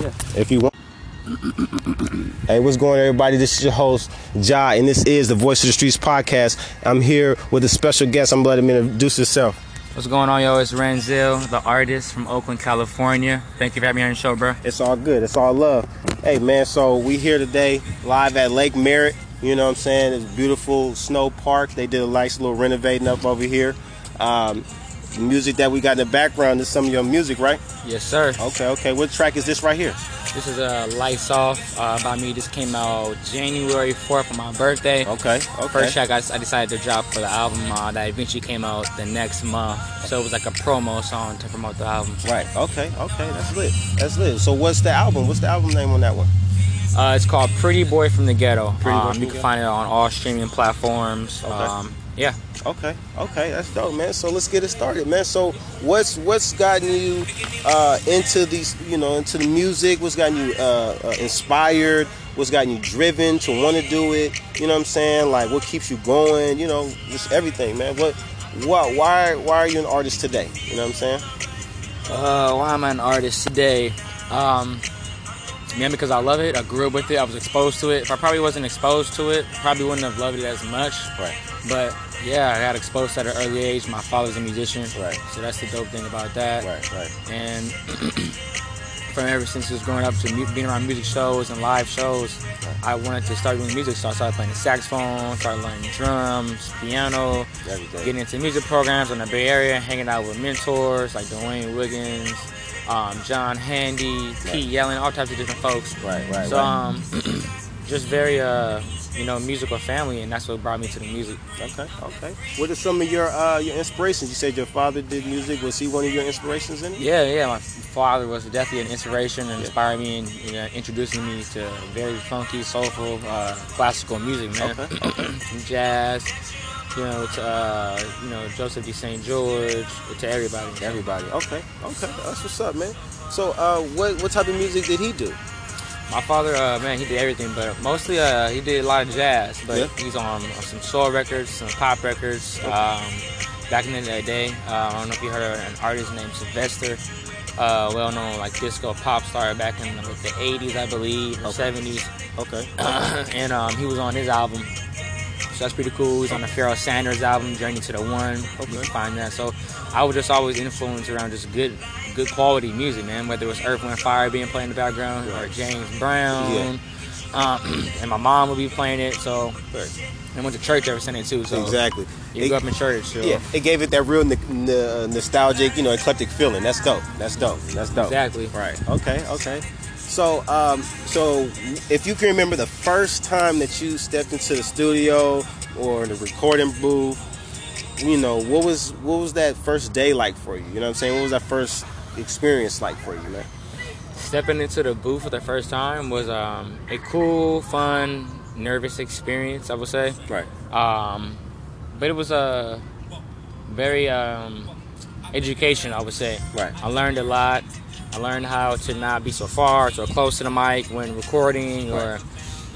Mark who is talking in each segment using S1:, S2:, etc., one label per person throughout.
S1: Yeah. If you want. Hey, what's going on, everybody? This is your host, Jah, and this is the Voice of the Streets podcast. I'm here with a special guest. I'm letting him introduce himself.
S2: What's going on, yo? It's Ranzel, the artist from Oakland, California. Thank you for having me on the show, bro.
S1: It's all good. It's all love. Hey, man, so we here today live at Lake Merritt. You know what I'm saying? It's a beautiful snow park. They did a nice little renovating up over here. Um, the music that we got in the background is some of your music, right?
S2: Yes, sir.
S1: Okay, okay. What track is this right here?
S2: This is a uh, Lights Off uh, by me. This came out January 4th for my birthday.
S1: Okay, okay.
S2: First track I, I decided to drop for the album uh, that eventually came out the next month. So it was like a promo song to promote the album.
S1: Right. Okay. Okay. That's lit. That's lit. So what's the album? What's the album name on that one?
S2: Uh, it's called Pretty Boy from the Ghetto.
S1: Pretty Boy
S2: um, you can find it on all streaming platforms.
S1: Okay.
S2: Um, yeah.
S1: Okay, okay, that's dope, man. So let's get it started, man. So what's what's gotten you uh, into these, you know, into the music? What's gotten you uh, uh, inspired? What's gotten you driven to want to do it? You know what I'm saying? Like what keeps you going? You know, just everything, man. What, what, why, why are you an artist today? You know what I'm saying?
S2: Uh, why am I an artist today? Um, man, because I love it. I grew up with it. I was exposed to it. If I probably wasn't exposed to it, probably wouldn't have loved it as much.
S1: Right.
S2: But yeah, I got exposed at an early age. My father's a musician.
S1: Right.
S2: So that's the dope thing about that.
S1: Right, right.
S2: And from ever since was growing up to being around music shows and live shows, I wanted to start doing music. So I started playing the saxophone, started learning drums, piano,
S1: Everything.
S2: getting into music programs in the Bay Area, hanging out with mentors like Dwayne Wiggins, um, John Handy, Pete Yellen, all types of different folks.
S1: Right, right,
S2: So
S1: right.
S2: um, just very uh, you know, musical family, and that's what brought me to the music.
S1: Okay, okay. What are some of your uh, your inspirations? You said your father did music. Was he one of your inspirations in it?
S2: Yeah, yeah. My father was definitely an inspiration and inspired me and you know, introducing me to very funky, soulful, uh, classical music, man.
S1: Okay, okay.
S2: Jazz, you know, to uh, you know Joseph D. St. George, to everybody.
S1: Everybody. Okay, okay. That's what's up, man. So, uh, what what type of music did he do?
S2: My father, uh, man, he did everything, but mostly uh, he did a lot of jazz. But
S1: Yeah.
S2: he's on, on some soul records, some pop records. Um, back in the day, uh, I don't know if you heard of an artist named Sylvester, uh, well known like disco pop star back in like, the 80s, I believe,
S1: Okay.
S2: 70s.
S1: Okay.
S2: and um, he was on his album. So that's pretty cool. He's on the Pharoah Sanders album, Journey to the One. Hope you can find that. So I was just always influenced around just good, good quality music, man. Whether it was Earth, Wind, Fire being played in the background, or James Brown,
S1: Yeah.
S2: um, and my mom would be playing it. So I went to church every Sunday too. So
S1: exactly.
S2: you
S1: It-
S2: grew up in church. So
S1: yeah, it gave it that real n- n- nostalgic, you know, eclectic feeling. That's dope. That's dope. That's dope.
S2: exactly.
S1: Right. Okay. Okay. So, um, so if you can remember the first time that you stepped into the studio or the recording booth, you know, what was what was that first day like for you? You know what I'm saying? What was that first experience like for you, man?
S2: Stepping into the booth for the first time was um, a cool, fun, nervous experience. I would say.
S1: Right.
S2: Um, but it was a very um, education, I would say.
S1: Right.
S2: I learned a lot. I learned how to not be so far, so close to the mic when recording, or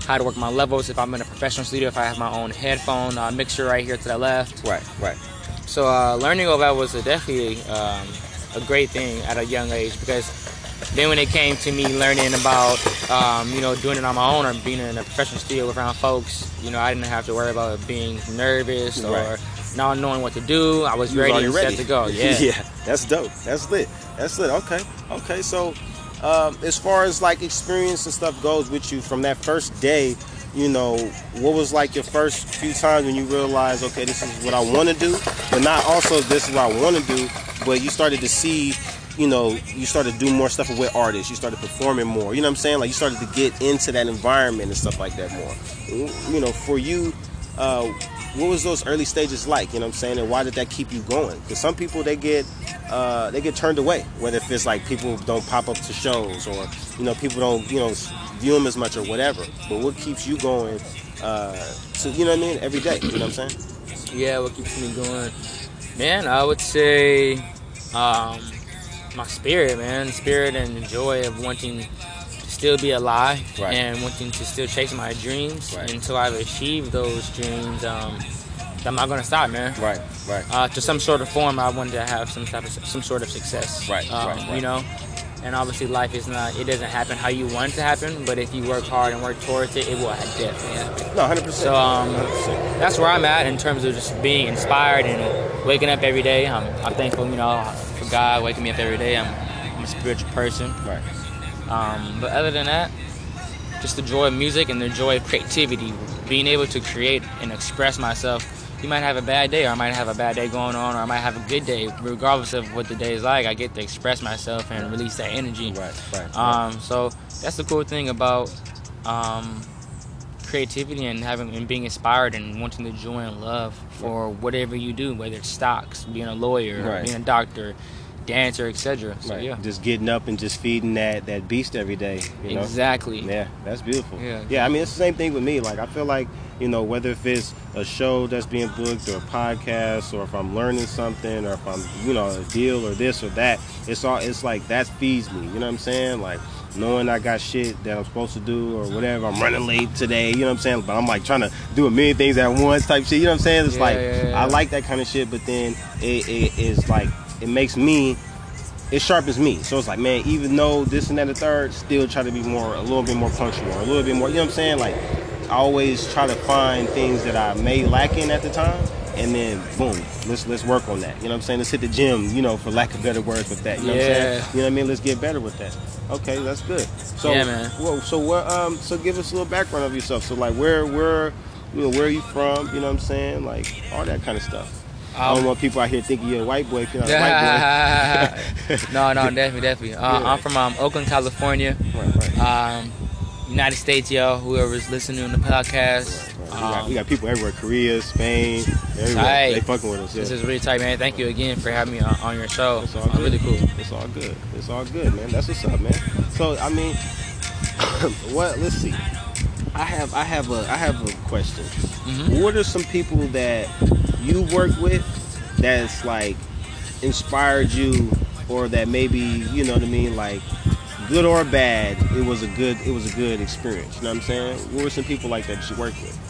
S2: how to work my levels if I'm in a professional studio, if I have my own headphone uh, mixer right here to the left.
S1: Right. Right.
S2: So uh, learning all that was a definitely um, a great thing at a young age because then when it came to me learning about um, you know doing it on my own or being in a professional studio around folks, you know I didn't have to worry about being nervous or
S1: Right.
S2: not knowing what to do. I was
S1: You
S2: ready and
S1: ready.
S2: set to go. Yeah.
S1: yeah, that's dope. That's lit. That's lit. Okay, okay. So, um, as far as like experience and stuff goes with you from that first day, you know, what was like your first few times when you realized, okay, this is what I want to do, but not also this is what I want to do, but you started to see. You know, you started to do more stuff with artists. You started performing more. You know what I'm saying? Like you started to get into that environment and stuff like that more. You know, for you, uh, what was those early stages like? You know what I'm saying? And why did that keep you going? Because some people they get uh, they get turned away, whether if it's like people don't pop up to shows or you know people don't you know view them as much or whatever. But what keeps you going? Uh, you know what I mean? Every day. You know what I'm saying?
S2: Yeah, what keeps me going? Man, I would say um, my spirit, man. Spirit and joy of wanting still be alive
S1: Right.
S2: and wanting to still chase my dreams
S1: Right.
S2: until I've achieved those dreams. Um, I'm not gonna stop, man.
S1: Right. Right.
S2: Uh, to some sort of form, I wanted to have some type of some sort of success.
S1: Right,
S2: Um,
S1: right, right.
S2: You know, And obviously, life is not, it doesn't happen how you want it to happen, but if you work hard and work towards it, it will definitely happen.
S1: No, hundred percent.
S2: So um,
S1: 100%.
S2: that's where I'm at in terms of just being inspired and waking up every day. I'm, I'm thankful, you know, for God waking me up every day. I'm, I'm a spiritual person.
S1: right.
S2: Um, but other than that, just the joy of music and the joy of creativity, being able to create and express myself. You might have a bad day, or I might have a bad day going on, or I might have a good day. Regardless of what the day is like, I get to express myself and release that energy.
S1: Right. Right.
S2: Um, so that's the cool thing about um, creativity and having and being inspired and wanting the joy and love for whatever you do, whether it's stocks, being a lawyer, or
S1: Right.
S2: being a doctor, dancer, etc. So
S1: right.
S2: yeah,
S1: Just getting up and just feeding that that beast every day. You know.
S2: exactly.
S1: Yeah, that's beautiful.
S2: Yeah.
S1: yeah. I mean, it's the same thing with me. Like, I feel like you know, whether if it's a show that's being booked or a podcast, or if I'm learning something, or if I'm, you know, a deal or this or that, it's all. It's like that feeds me. You know what I'm saying? Like knowing I got shit that I'm supposed to do or whatever. I'm running late today. You know what I'm saying? But I'm like trying to do a million things at once type shit. You know what I'm saying? It's
S2: Yeah,
S1: like
S2: yeah, yeah.
S1: I like that kind of shit. But then it, it is like it makes me it sharpens me. So it's like, man, even though this and that and the third, still try to be more, a little bit more punctual, a little bit more, you know what I'm saying? Like, I always try to find things that I may lack in at the time, and then boom, let's let's work on that. You know what I'm saying? Let's hit the gym, you know, for lack of better words with that. You know what I'm
S2: Yeah.
S1: saying? You know what I mean? Let's get better with that. Okay, that's good. So,
S2: Yeah, man.
S1: Whoa, so what? Um, so give us a little background of yourself. So like, where, where, you know, where are you from? You know what I'm saying? Like all that kind of stuff. I don't
S2: Um,
S1: want people out here thinking you're a white boy you're not a white boy.
S2: no, no, definitely, definitely. Uh,
S1: Yeah.
S2: I'm from um, Oakland, California.
S1: right, right.
S2: Um, United States, y'all. Whoever's listening to the podcast.
S1: Right. We, got, we got people everywhere, Korea, Spain, everywhere.
S2: Tight.
S1: They fucking with us. Yeah.
S2: This is really tight, man. Thank you again for having me on, on your show.
S1: It's all
S2: Uh,
S1: good.
S2: really cool.
S1: It's all good. It's all good, man. That's what's up, man. So I mean, what? Let's see. I have I have a I have a question.
S2: Mhm.
S1: What are some people that you work with that's like inspired you, or that maybe you know what I mean, like good or bad, it was a good it was a good experience. You know what I'm saying? What were some people like that you worked with?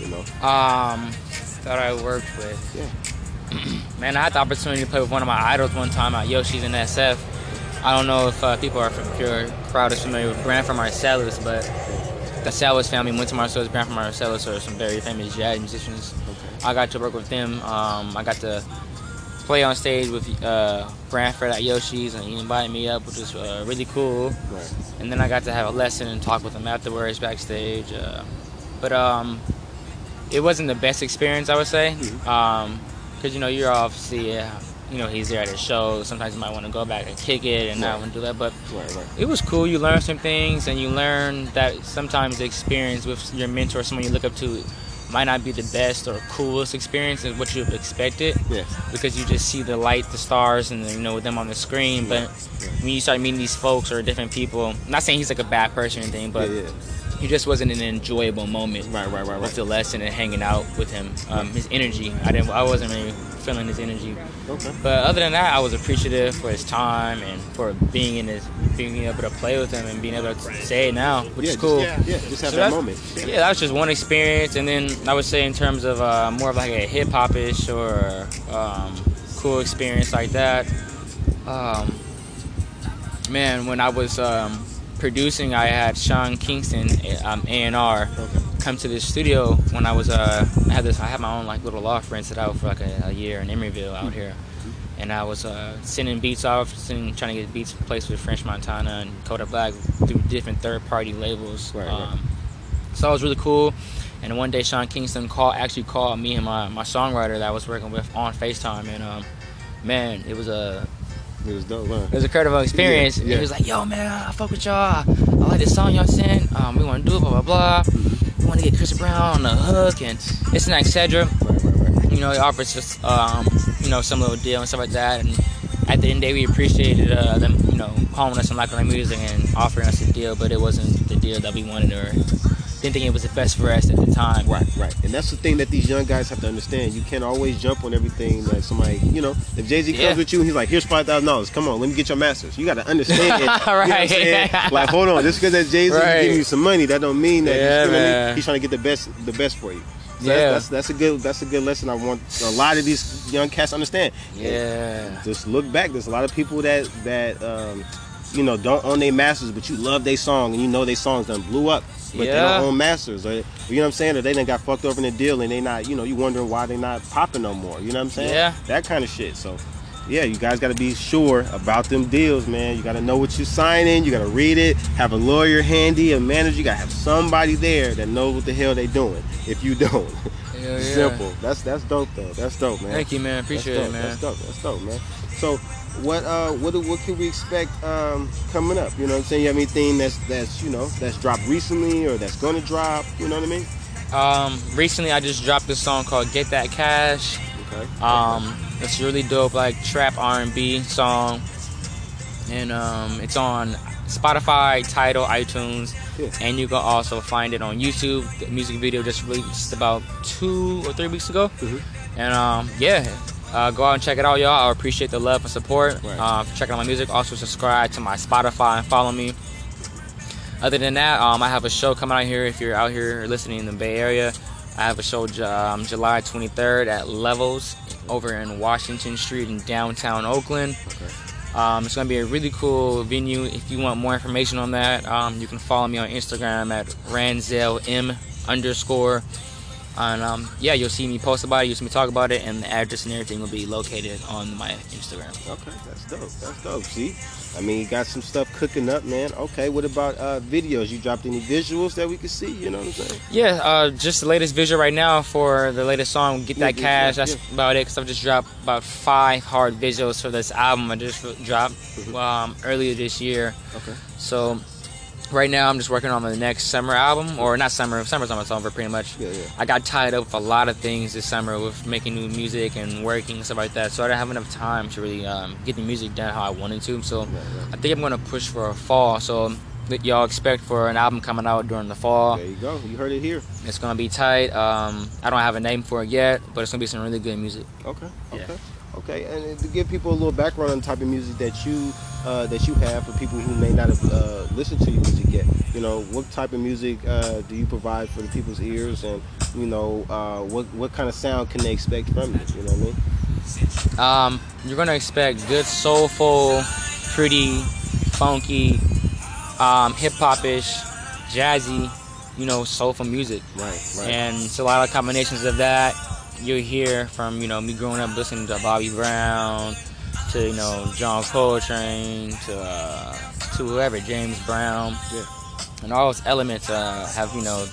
S1: You know?
S2: Um, that I worked with. yeah Man, I had the opportunity to play with one of my idols one time at Yoshi's in SF. I don't know if uh, people are from your crowd is familiar with Branford Marsalis, but the Salas family Wynton Marsalis. Branford Marsalis are some very famous jazz musicians. I got to work with them. Um, I got to play on stage with uh, Branford at Yoshi's, and he invited me up, which was uh, really cool.
S1: Right.
S2: And then I got to have a lesson and talk with him afterwards backstage. Uh, but um, it wasn't the best experience, I would say, because you know you're obviously, yeah, you know, he's there at his show. Sometimes you might want to go back and kick it and not
S1: Right.
S2: want to do that, but
S1: Right. Right.
S2: it was cool. You learn some things, and you learn that sometimes the experience with your mentor, someone you look up to, might not be the best or coolest experience as what you've expected
S1: Yeah.
S2: because you just see the light, the stars, and you know them on the screen. But when you start meeting these folks or different people, I'm not saying he's like a bad person or anything, but
S1: yeah. Yeah.
S2: he just wasn't an enjoyable moment
S1: Right. Right. Right.
S2: with the lesson and hanging out with him. Um, his energy, I didn't, I wasn't really feeling his energy.
S1: Okay.
S2: But other than that, I was appreciative for his time and for being in his, being able to play with him and being able to say it now, which
S1: yeah,
S2: is cool.
S1: Just, yeah, just have
S2: So
S1: that moment.
S2: Yeah, that was just one experience, and then I would say in terms of uh, more of like a hip hop ish or um, cool experience like that. Um, man, when I was um, producing, I had Sean Kingston, um, A and R,
S1: Okay.
S2: come to the studio when I was uh, I had this I had my own like little loft rented out for like a, a year in Emeryville out here. And I was uh, sending beats off, sending, trying to get beats placed with French Montana and Kodak Black through different third-party labels.
S1: Right, right.
S2: um, So it was really cool. And one day, Sean Kingston called, actually called me and my, my songwriter that I was working with on Facetime, and um, man, it was a
S1: It was dope, huh?
S2: it was a incredible experience.
S1: Yeah, yeah.
S2: He was like, "Yo, man, I fuck with y'all. I like this song y'all sent. Um, we want to do it, blah blah blah. We want to get Chris Brown on the hook and this and that, etc."
S1: Right, right, right.
S2: You know, he offers us, um, you know, some little deal and stuff like that. And at the end of the day, we appreciated uh, them, you know, calling us and liking our music and offering us a deal, but it wasn't the deal that we wanted or didn't think it was the best for us at the time.
S1: Right, right. And that's the thing that these young guys have to understand. You can't always jump on everything that somebody, you know, if Jay Z comes
S2: Yeah.
S1: with you and he's like, here's $5,000, come on, let me get your masters. You got to understand it. You know what I'm saying? Like, hold on, just because that Jay Z
S2: Right.
S1: giving you some money, that don't mean that
S2: Yeah,
S1: he's, you know what I mean?
S2: man.
S1: he's trying to get the best the best for you. So
S2: Yeah.
S1: that's, that's, that's a good that's a good lesson I want a lot of these young cats to understand.
S2: Yeah.
S1: Just look back. There's a lot of people that that um, you know don't own their masters, but you love their song and you know their songs done blew up, but they don't own masters, or you know what I'm saying, or they done got fucked over in the deal and they not, you know, you wondering why they not popping no more. You know what I'm saying?
S2: Yeah.
S1: That kind of shit. So. Yeah, you guys got to be sure about them deals, man. You got to know what you're signing. You got to read it. Have a lawyer handy, a manager. You got to have somebody there that knows what the hell they doing. If you don't,
S2: yeah.
S1: simple. That's that's dope though. That's dope, man.
S2: Thank you, man. Appreciate it, man.
S1: That's dope. That's dope, man. So, what uh, what what can we expect um coming up? You know what I'm saying? You have anything that's that's you know that's dropped recently or that's gonna drop? You know what I mean?
S2: Um, recently, I just dropped this song called "Get That Cash."
S1: Okay.
S2: Um, it's really dope, like trap R&B song, and um, it's on Spotify, Tidal, iTunes,
S1: Yeah.
S2: and you can also find it on YouTube. The music video just released about two or three weeks ago,
S1: Mhm.
S2: and um, yeah. Uh, go out and check it out, y'all. I appreciate the love and support.
S1: Right.
S2: Uh, for checking out my music. Also, subscribe to my Spotify and follow me. Other than that, um, I have a show coming out here. If you're out here listening in the Bay Area, I have a show um, July 23rd at Levels over in Washington Street in downtown Oakland.
S1: Okay.
S2: Um, it's going to be a really cool venue. If you want more information on that, um, you can follow me on Instagram at ranzelm underscore. And um, yeah, you'll see me post about it, you'll see me talk about it, and the address and everything will be located on my Instagram.
S1: Okay, that's dope. That's dope. See, I mean, you got some stuff cooking up, man. Okay, what about uh videos? You dropped any visuals that we can see? You know what I'm saying?
S2: Yeah, uh, just the latest visual right now for the latest song, Get That
S1: yeah,
S2: Cash.
S1: yeah,
S2: That's about it, because I've just dropped about five hard visuals for this album I just dropped um, earlier this year.
S1: Okay.
S2: So right now I'm just working on the next summer album, or not summer, summer's almost over pretty much.
S1: Yeah, yeah.
S2: I got tied up with a lot of things this summer with making new music and working and stuff like that. So I didn't have enough time to really um, get the music done how I wanted to. So
S1: right.
S2: I think I'm gonna push for a fall. So that y'all expect for an album coming out during the fall.
S1: There you go. You heard it here.
S2: It's gonna be tight. Um, I don't have a name for it yet, but it's gonna be some really good music.
S1: Okay.
S2: Yeah.
S1: Okay. Okay. And to give people a little background on the type of music that you uh, that you have for people who may not have uh, listened to your music yet. You know, what type of music uh, do you provide for the people's ears, and you know, uh, what what kind of sound can they expect from you? You know what I mean?
S2: Um, you're gonna expect good, soulful, pretty, funky, um, hip hop-ish, jazzy, you know, soulful music.
S1: Right. Right.
S2: And it's a lot of combinations of that. You'll hear from you know me growing up listening to Bobby Brown, to you know John Coltrane, to uh, to whoever James Brown.
S1: Yeah.
S2: And all those elements uh, have you know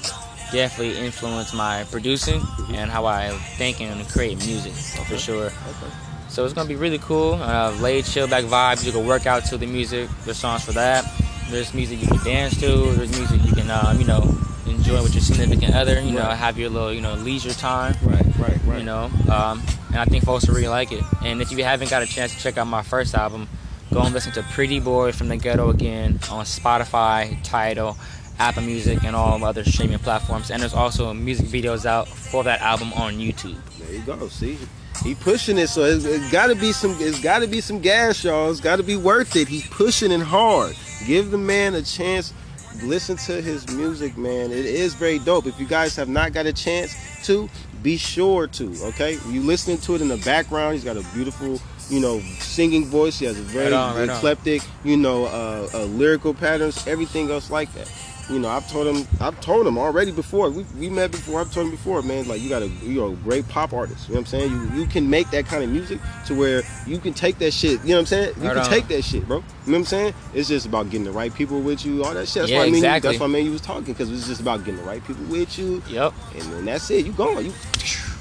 S2: definitely influenced my producing and how I think and create music for sure.
S1: okay.
S2: So it's gonna be really cool. Uh, laid, chill back vibes. You can work out to the music. There's songs for that. There's music you can dance to. There's music you can, um, you know, enjoy with your significant other. You know, have your little, you know, leisure time.
S1: Right. Right.
S2: You know, um, and I think folks will really like it. And if you haven't got a chance to check out my first album, go and listen to Pretty Boy from the Ghetto again on Spotify, Tidal, Apple Music, and all other streaming platforms. And there's also music videos out for that album on YouTube.
S1: There you go. See, he pushing it, so it's, it's got to be some. It's got to be some gas, y'all. It's got to be worth it. He's pushing it hard. Give the man a chance. Listen to his music, man. It is very dope. If you guys have not got a chance to, be sure to. Okay, you listening to it in the background. He's got a beautiful, you know, singing voice. He has a very
S2: Right on, right on.
S1: eclectic, you know, uh, uh, lyrical patterns. Everything else like that. You know, I've told him, I've told him already before. We, we met before. I've told him before, man. Like you got a, you're a great pop artist. You know what I'm saying? You, you can make that kind of music to where you can take that shit. You know what I'm saying? You
S2: Right
S1: can
S2: on.
S1: take that shit, bro. You know what I'm saying? It's just about getting the right people with you. All that shit. That's
S2: Yeah,
S1: why I mean,
S2: exactly.
S1: that's why I mean you was talking because it's just about getting the right people with you,
S2: Yep.
S1: and then that's it. You going? You,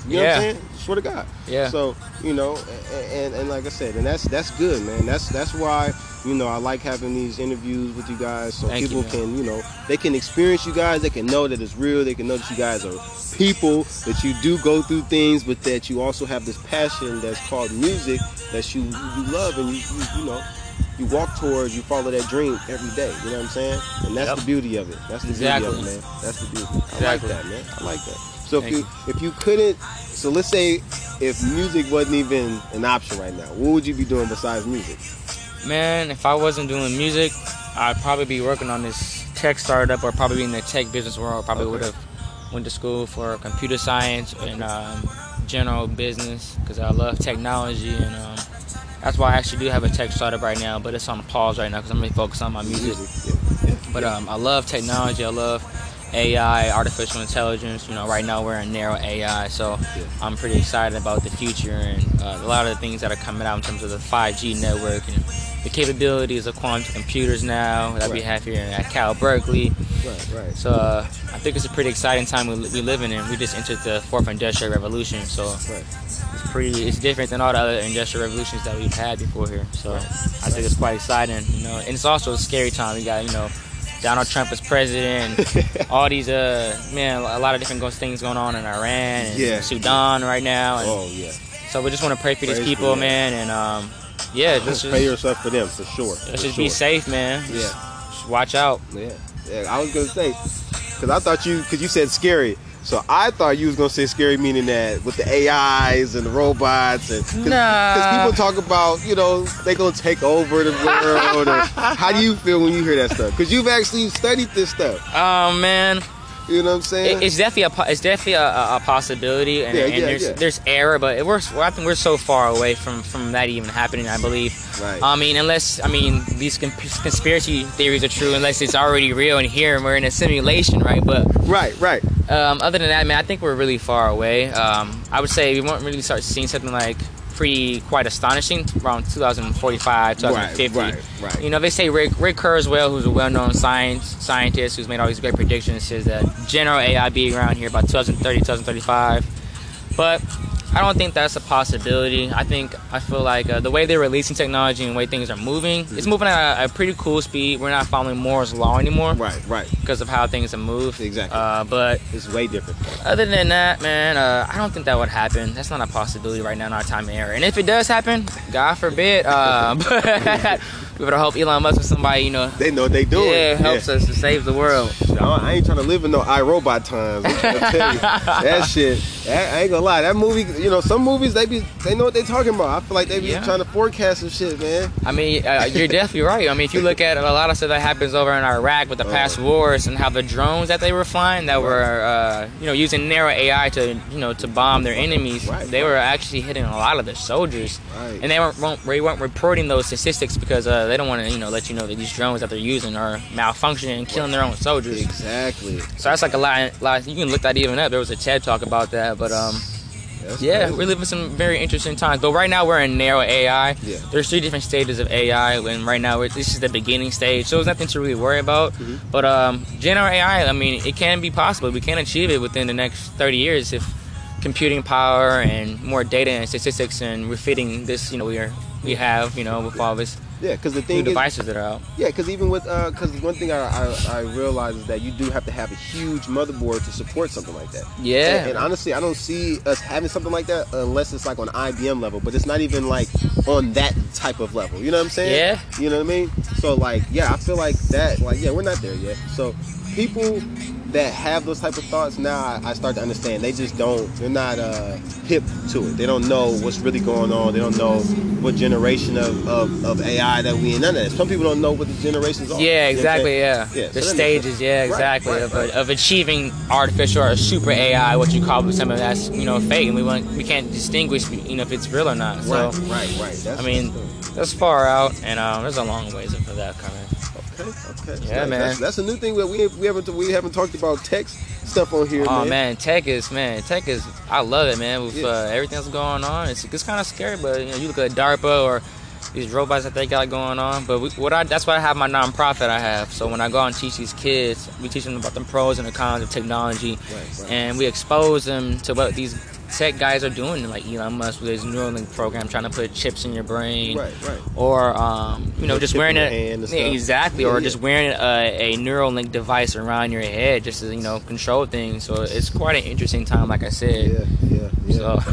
S1: you know
S2: Yeah.
S1: what I'm saying? Swear to God.
S2: Yeah.
S1: So you know, and, and and like I said, and that's that's good, man. That's that's why you know I like having these interviews with you guys, so
S2: Thank
S1: people
S2: man.
S1: can you know they can experience you guys. They can know that it's real. They can know that you guys are people. That you do go through things, but that you also have this passion that's called music that you you love and you you, you know. You walk towards, you follow that dream every day. You know what I'm saying? And that's
S2: Yep.
S1: the beauty of it. That's the
S2: Exactly.
S1: beauty of it, man. That's the beauty. I
S2: Exactly.
S1: like that, man. I like that. So if
S2: Thank
S1: you if you couldn't, so let's say if music wasn't even an option right now, what would you be doing besides music?
S2: Man, if I wasn't doing music, I'd probably be working on this tech startup or probably in the tech business world. Probably
S1: Okay.
S2: would have went to school for computer science and um, general business because I love technology and um, That's why I actually do have a tech startup right now, but it's on pause right now because I'm really focused on my music. But um, I love technology. I love AI, artificial intelligence. You know, right now we're in narrow AI, so
S1: Yeah.
S2: I'm pretty excited about the future and uh, a lot of the things that are coming out in terms of the 5G network and the capabilities of quantum computers now that we have here at Cal Berkeley.
S1: Right, right.
S2: So uh, I think it's a pretty exciting time we, we living in. We just entered the fourth industrial revolution, so
S1: Right.
S2: it's pretty. It's different than all the other industrial revolutions that we've had before here. So I think it's quite exciting, you know. And it's also a scary time. We got you know Donald Trump is president, all these uh man, a lot of different things going on in Iran and
S1: Yeah.
S2: Sudan right now. And
S1: Oh yeah.
S2: So we just want to pray for these people,
S1: for
S2: man, and um yeah, let's just,
S1: Pay yourself for them for sure.
S2: let's
S1: for
S2: just
S1: sure.
S2: be safe, man.
S1: Yeah.
S2: Just watch out.
S1: Yeah, yeah. I was gonna say, cause I thought you, cause you said scary, so I thought you was gonna say scary, meaning that with the AIs and the robots, and cause,
S2: Nah.
S1: 'cause people talk about, you know, they gonna take over the world. or, how do you feel when you hear that stuff? Cause you've actually studied this stuff.
S2: Oh man.
S1: You know what I'm saying?
S2: It, it's definitely a it's definitely a, a, a possibility, and,
S1: Yeah,
S2: and
S1: yeah,
S2: there's
S1: yeah.
S2: there's error, but it, we're I think we're so far away from from that even happening. I believe.
S1: right.
S2: I mean, unless I mean these conspiracy theories are true, unless it's already real and here and we're in a simulation, right? But
S1: right. Right.
S2: Um, other than that, man, I think we're really far away. Um, I would say we won't really start seeing something like pretty quite astonishing around 2045, 2050.
S1: Right. Right. Right.
S2: You know, they say Rick, Rick Kurzweil, who's a well-known science scientist who's made all these great predictions, says that general AI be around here by 2030, 2035. But I don't think that's a possibility. I think I feel like uh, the way they're releasing technology and the way things are moving, it's moving at a, a pretty cool speed. We're not following Moore's law anymore
S1: Right. Right.
S2: because of how things have moved.
S1: Exactly.
S2: Uh, but
S1: It's way different.
S2: other than that, man, uh, I don't think that would happen. That's not a possibility right now in our time and era. And if it does happen, God forbid, uh, but we better hope Elon Musk or somebody, you know,
S1: They know what they do.
S2: yeah, helps us to save the world.
S1: I I ain't trying to live in no iRobot times. I'm trying to tell you. that shit. that- I ain't gonna lie. That movie, you know, some movies they be they know what they talking about. I feel like they be
S2: Yeah.
S1: trying to forecast some shit, man.
S2: I mean, uh, you're definitely right. I mean, if you look at a lot of stuff that happens over in Iraq with the past
S1: Uh.
S2: wars and how the drones that they were flying that were, uh, you know, using narrow AI to, you know, to bomb their enemies,
S1: Right,
S2: they
S1: right.
S2: were actually hitting a lot of the soldiers.
S1: Right.
S2: And they weren't, weren't they weren't reporting those statistics because uh, they don't want to, you know, let you know that these drones that they're using are malfunctioning and killing their own soldiers.
S1: Exactly.
S2: So that's like a lot. lot you can look that even up. There was a TED talk about that, but um,
S1: That's
S2: yeah,
S1: crazy.
S2: we're living some very interesting times. But right now we're in narrow AI.
S1: Yeah.
S2: There's three different stages of AI, and right now this is the beginning stage, so there's nothing to really worry about.
S1: Mhm.
S2: But um, general AI, I mean, it can be possible. We can achieve it within the next 30 years if computing power and more data and statistics and refitting this, you know, we are we have, you know, with all this
S1: Yeah, because the
S2: new
S1: thing is,
S2: devices that are out.
S1: yeah, because even with uh, because one thing I, I I realize is that you do have to have a huge motherboard to support something like that.
S2: Yeah.
S1: And, and honestly, I don't see us having something like that unless it's like on IBM level, but it's not even like on that type of level. You know what I'm saying?
S2: Yeah.
S1: You know what I mean? So like, yeah, I feel like that. Like, yeah, we're not there yet. So people that have those type of thoughts now, I, I start to understand. They just don't. They're not uh, hip to it. They don't know what's really going on. They don't know what generation of, of, of AI that we in. None of that. Some people don't know what the generations are.
S2: Yeah,
S1: You know
S2: exactly. Yeah,
S1: Yeah,
S2: the
S1: so
S2: stages. Yeah, exactly.
S1: right,
S2: of,
S1: right.
S2: of achieving artificial or super AI, what you call some of that's you know fake, and we want we can't distinguish you know if it's real or not. So
S1: Right, right, right. That's,
S2: I mean, that's far out, and um, there's a long ways for that coming.
S1: Okay, okay.
S2: Yeah,
S1: That's-
S2: man.
S1: That's, that's a new thing that we we haven't we haven't talked about tech stuff on here,
S2: Oh
S1: man.
S2: man, tech is man, tech is I love it, man. With uh, everything that's going on, it's it's kind of scary, but you know, you look at DARPA or these robots that they got going on. But we, what I that's why I have my nonprofit I have. So when I go out and teach these kids, we teach them about the pros and the cons of technology,
S1: Right, right.
S2: and we expose them to what these tech guys are doing, like Elon Musk with his Neuralink program, trying to put chips in your brain,
S1: Right, right.
S2: or um, you know, just wearing
S1: in
S2: a
S1: your hand and
S2: yeah, exactly,
S1: Yeah,
S2: or
S1: yeah.
S2: just wearing a, a Neuralink device around your head, just to you know control things. So it's quite an interesting time, like I said.
S1: Yeah, yeah, yeah.
S2: So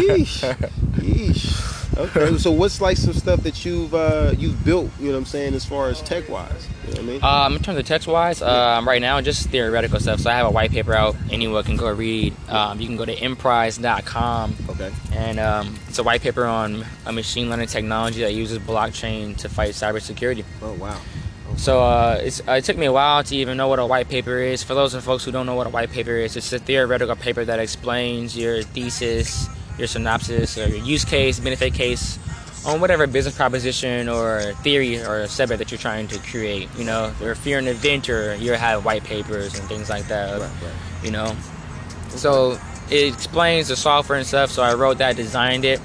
S1: Yeesh. Yeesh. Okay, so what's like some stuff that you've uh, you've built? You know what I'm saying, as far as tech wise. You know what I mean?
S2: Um, in terms of tech wise, um, right now just theoretical stuff. So I have a white paper out. Anyone can go read. Um, you can go to emprise.com
S1: okay.
S2: and um, it's a white paper on a machine learning technology that uses blockchain to fight cybersecurity.
S1: Oh wow.
S2: So uh, it's, uh, it took me a while to even know what a white paper is. For those of folks who don't know what a white paper is, it's a theoretical paper that explains your thesis, your synopsis, or your use case, benefit case, on whatever business proposition or theory or subject that you're trying to create. You know, or if you're an inventor, you have white papers and things like that.
S1: Right, right.
S2: You know, so it explains the software and stuff. So I wrote that, designed it,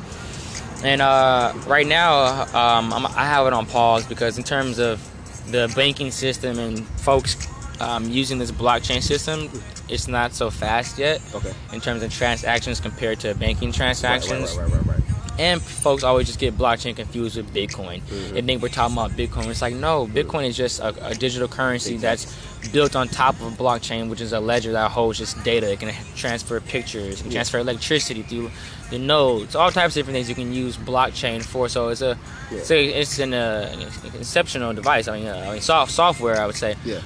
S2: and uh, right now um, I'm, I have it on pause because in terms of the banking system and folks um, using this blockchain system, it's not so fast yet
S1: Okay.
S2: in terms of transactions compared to banking transactions.
S1: Right, right, right, right, right.
S2: And folks always just get blockchain confused with Bitcoin.
S1: Mhm.
S2: They think we're talking about Bitcoin. It's like, no, Bitcoin is just a, a digital currency that's built on top of a blockchain, which is a ledger that holds just data. It can transfer pictures, can transfer electricity through the nodes, all types of different things you can use blockchain for. So it's a,
S1: Yeah.
S2: it's, a, it's an uh, exceptional device. I mean, uh, I mean soft, software, I would say.
S1: Yeah.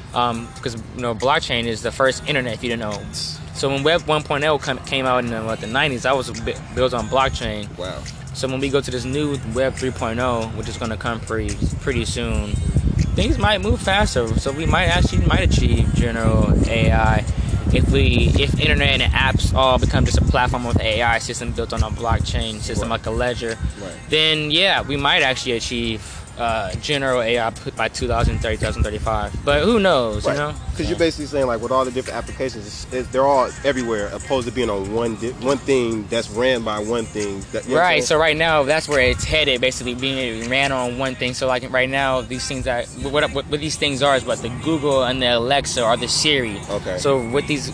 S2: Because you know, blockchain is the first internet if you didn't know. So when Web 1.0 come, came out in the, what, the 90s, that was built on blockchain.
S1: Wow.
S2: So when we go to this new Web 3.0, which is going to come pretty pretty soon, things might move faster. So we might actually might achieve general AI if we if internet and apps all become just a platform with AI system built on a blockchain system
S1: Right.
S2: like a ledger.
S1: Right.
S2: Then yeah, we might actually achieve uh, general AI by 2030, 2035. But who knows?
S1: Right.
S2: You know?
S1: Because you're basically saying like with all the different applications, it's, it's, they're all everywhere, opposed to being on one di- one thing that's ran by one thing. That, you know
S2: Right. So right now, that's where it's headed. Basically, being ran on one thing. So like right now, these things that what what, what these things are is what the Google and the Alexa or the Siri.
S1: Okay.
S2: So with these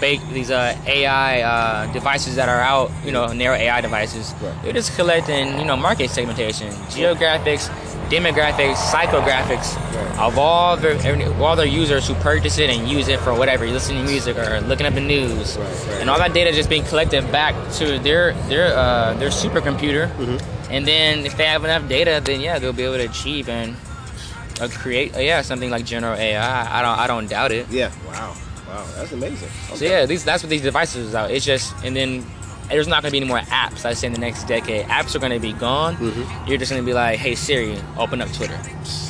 S2: bake these uh, AI uh, devices that are out, you know, narrow AI devices,
S1: Right.
S2: they're just collecting, you know, market segmentation, geographics, demographics, psychographics
S1: Right.
S2: of all their all their users who purchase it and use it for whatever, listening to music or looking up the news,
S1: Right,
S2: and all that data just being collected back to their their uh, their supercomputer,
S1: Mhm.
S2: and then if they have enough data, then yeah, they'll be able to achieve and uh, create uh, yeah something like general AI. I don't I don't doubt it.
S1: Yeah. Wow. Wow. That's amazing.
S2: So yeah, these that's what these devices out. It's just and then there's not gonna be any more apps. I say in the next decade, apps are gonna be gone.
S1: Mhm.
S2: You're just gonna be like, hey Siri, open up Twitter,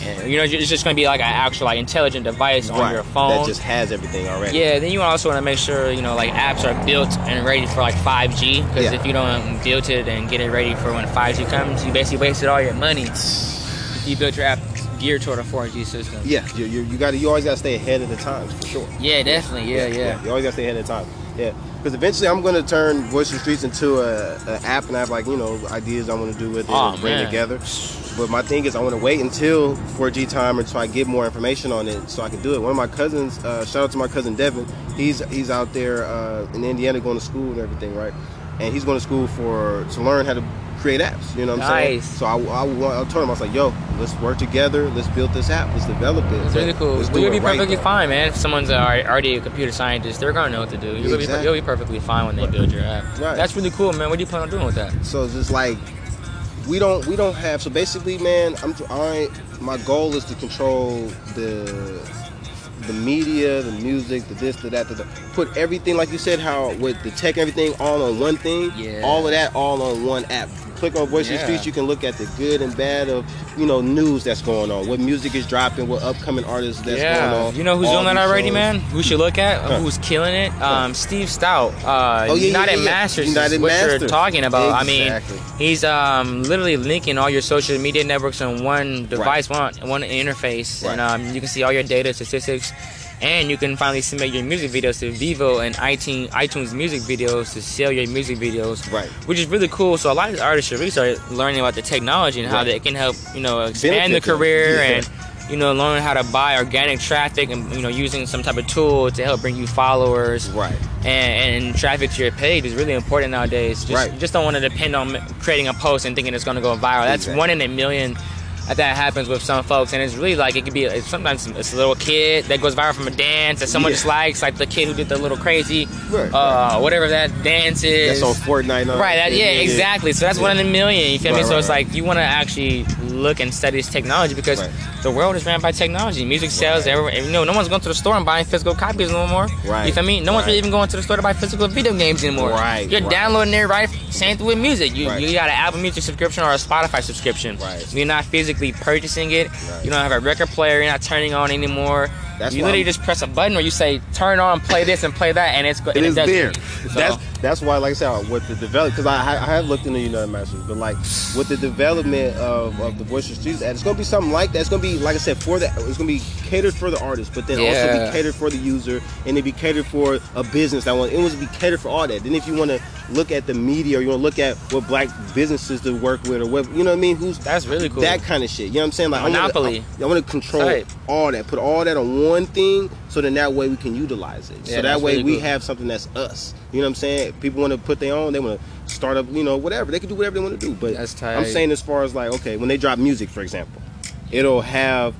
S2: and you know it's just gonna be like an actual like intelligent device on your phone.
S1: That just has everything already.
S2: yeah, then you also want to make sure you know like apps are built and ready for like 5G because
S1: Yeah.
S2: if you don't build it and get it ready for when 5G comes, you basically wasted all your money. If you built your app geared toward a 4G system.
S1: Yeah. You, you, you got You always got to stay ahead of the times for sure.
S2: Yeah, definitely. Yeah, yeah.
S1: You always got to stay ahead of the time. Yeah. Because eventually I'm going to turn Voice of the Streets into a, a app and I have like, you know, ideas I want to do with it
S2: Aw,
S1: and bring
S2: man.
S1: together. But my thing is I want to wait until 4G time until I get more information on it so I can do it. One of my cousins, uh, shout out to my cousin Devin, he's he's out there uh, in Indiana going to school and everything, right? And he's going to school for to learn how to create apps. You know what I'm saying?
S2: Nice.
S1: So I, I, I told him I was like, yo, let's work together. Let's build this app. Let's develop it.
S2: It's really cool.
S1: Let's
S2: you'll be perfectly
S1: though.
S2: fine, man. If someone's already a computer scientist, they're gonna know what to do. You'll, be,
S1: Exactly.
S2: you'll be perfectly fine when they build your app.
S1: Right.
S2: That's really cool, man. What do you plan on doing with that?
S1: So it's just like we don't we don't have. So basically, man, I'm I my goal is to control the the media, the music, the this, the that, the, the put everything like you said, how with the tech, everything all on one thing.
S2: Yeah.
S1: All of that all on one app. Click on Voice of the Streets, you can look at the good and bad of you know news that's going on, what music is dropping, what upcoming artists that's
S2: yeah.
S1: going on.
S2: You know who's doing that already,
S1: shows.
S2: man? Who should look at?
S1: Huh.
S2: Who's killing it? Um, Steve Stoute. Uh,
S1: Oh, yeah, yeah,
S2: United
S1: yeah, yeah.
S2: Masters.
S1: United
S2: what you're
S1: Masters.
S2: talking about.
S1: Exactly.
S2: I mean, he's um literally linking all your social media networks on one device, one one interface, and um you can see all your data statistics. And you can finally submit your music videos to Vevo and iTunes, iTunes music videos to sell your music videos.
S1: Right.
S2: which is really cool. So a lot of artists should really learning about the technology and how
S1: Right.
S2: they can help, you know, expand
S1: Benefit
S2: the career
S1: Yeah.
S2: and you know learn how to buy organic traffic and you know using some type of tool to help bring you followers
S1: Right.
S2: and, and traffic to your page is really important nowadays. Just,
S1: Right.
S2: just don't want to depend on creating a post and thinking it's going to go viral. That's
S1: Exactly.
S2: one in a million. That that happens with some folks, and it's really like it could be. It's sometimes it's a little kid that goes viral from a dance that someone
S1: Yeah.
S2: just likes, like the kid who did the little crazy,
S1: Right,
S2: uh, whatever that dance is.
S1: That's on Fortnite. now.
S2: Right. That, yeah, Exactly. So that's one in a million. You feel me? So
S1: right,
S2: it's
S1: right.
S2: like you want to actually look and study this technology because
S1: Right.
S2: the world is ran by technology. Music sales.
S1: Right.
S2: Everywhere. You know, no one's going to the store and buying physical copies no more.
S1: Right,
S2: You feel me? No one's really even going to the store to buy physical video games anymore.
S1: Right,
S2: You're
S1: right.
S2: downloading it right. Same thing with music. You
S1: Right.
S2: you got an Apple Music subscription or a Spotify subscription.
S1: Right.
S2: You're not physically purchasing it.
S1: Right.
S2: You don't have a record player. You're not turning on anymore.
S1: That's
S2: you literally
S1: I'm-
S2: just press a button or you say turn on, play this and play that, and it's
S1: It
S2: and
S1: is
S2: does
S1: there.
S2: So-
S1: That's that's why, like I said, with the develop, because I, I have looked into United Masters, but like with the development of, of the Voice of Streets, ad, it's gonna be something like that. It's gonna be, like I said, for the, it's gonna be catered for the artist, but then also be catered for the user, and it be catered for a business that want. It was be catered for all that. Then if you want to look at the media, or you want to look at what black businesses to work with, or what you know what I mean, who's
S2: That's really cool.
S1: that kind of shit. You know what I'm saying? Like
S2: Monopoly.
S1: I want to, I, want to control
S2: Tight.
S1: all that, put all that on one thing, so then that way we can utilize it.
S2: Yeah,
S1: so that way
S2: really
S1: we
S2: cool.
S1: have something that's us. You know what I'm saying? People want to put their own, they want to start up, you know, whatever. They can do whatever they want to do. But. I'm saying as far as like, okay, when they drop music, for example, it'll have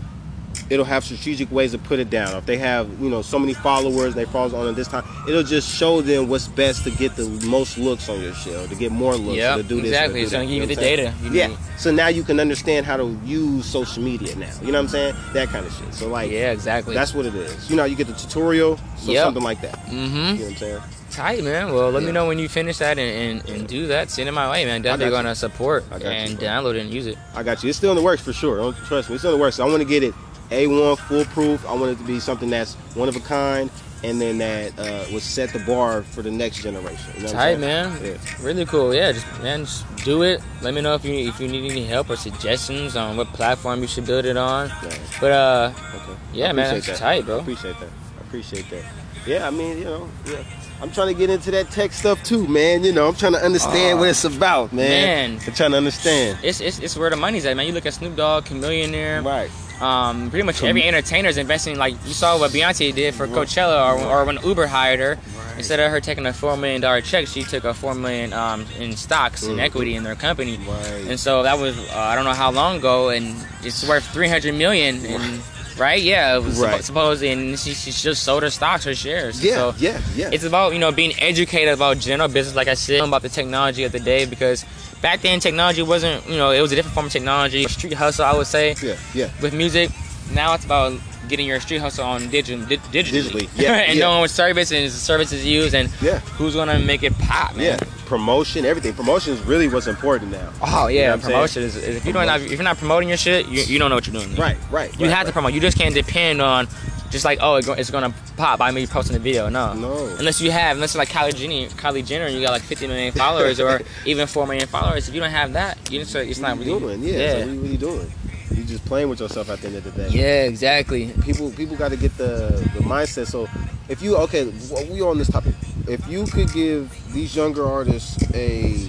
S1: it'll have strategic ways to put it down. If they have, you know, so many followers, they follow on at this time, it'll just show them what's best to get the most looks on your show, to get more looks,
S2: Yep,
S1: to do this.
S2: exactly.
S1: do
S2: It's gonna give you
S1: know
S2: the data you
S1: yeah.
S2: need.
S1: So now you can understand how to use social media now. You know what I'm saying? That kind of shit. So like,
S2: yeah, exactly.
S1: that's what it is. You know, you get the tutorial, so
S2: Yep.
S1: something like that.
S2: Mm-hmm.
S1: You know what I'm saying?
S2: Tight, man. Well, let
S1: Yeah.
S2: me know when you finish that and, and, and do that. Send it my way, man. Definitely gonna support
S1: I got you,
S2: and download it and use it.
S1: I got you. It's still in the works for sure. Don't trust me. It's still in the works. I want to get it A1 foolproof. I want it to be something that's one of a kind, and then that uh, would set the bar for the next generation. You know
S2: Tight, man.
S1: Yeah.
S2: Really cool. Yeah, just man, just do it. Let me know if you if you need any help or suggestions on what platform you should build it on.
S1: Yeah.
S2: But uh,
S1: Okay.
S2: Yeah, man, that's
S1: that.
S2: tight, bro.
S1: I appreciate that. I appreciate that. Yeah, I mean, you know, yeah. I'm trying to get into that tech stuff too, man. You know, I'm trying to understand
S2: Oh,
S1: what it's about, man.
S2: man.
S1: I'm trying to understand.
S2: it's, it's it's where the money's at, man. You look at Snoop Dogg, Chamillionaire.
S1: Right.
S2: Um, pretty much every entertainer is investing. Like you saw what Beyonce did for Coachella, or, or when Uber hired her. Instead of her taking a four million dollar check, she took a four million um, in stocks and equity in their company.
S1: Right.
S2: And so that was uh, I don't know how long ago, and it's worth three hundred million. And right, yeah, it was
S1: Right.
S2: suppo- supposed, and she, she just sold her stocks, her shares.
S1: Yeah,
S2: So
S1: yeah, yeah.
S2: it's about you know being educated about general business, like I said, about the technology of the day because back then technology wasn't you know it was a different form of technology, street hustle I would say
S1: yeah, yeah.
S2: with music. Now it's about getting your street hustle on digital, di- digitally,
S1: Digitally, yeah,
S2: and
S1: yeah.
S2: knowing what services and services use and
S1: Yeah.
S2: who's gonna make it pop, man.
S1: Yeah, promotion, everything. Promotion is really what's important now.
S2: Oh
S1: You know
S2: yeah,
S1: I'm saying?
S2: promotion is, is if you don't have, if you're not promoting your shit, you, you don't know what you're doing.
S1: Right, right.
S2: You
S1: right,
S2: have to promote. You just can't depend on just like oh it's gonna pop by me posting a video. No.
S1: No.
S2: Unless you have, unless you're like Kylie Jenner, Kylie Jenner, and you got like 50 million followers or even 4 million followers. If you don't have that, you just, it's not
S1: What you
S2: really.
S1: doing? Yeah.
S2: Yeah.
S1: So what you really doing? You just playing with yourself at the end of the day.
S2: Yeah, exactly.
S1: People people got to get the the mindset. So if you okay, we on this topic. If you could give these younger artists a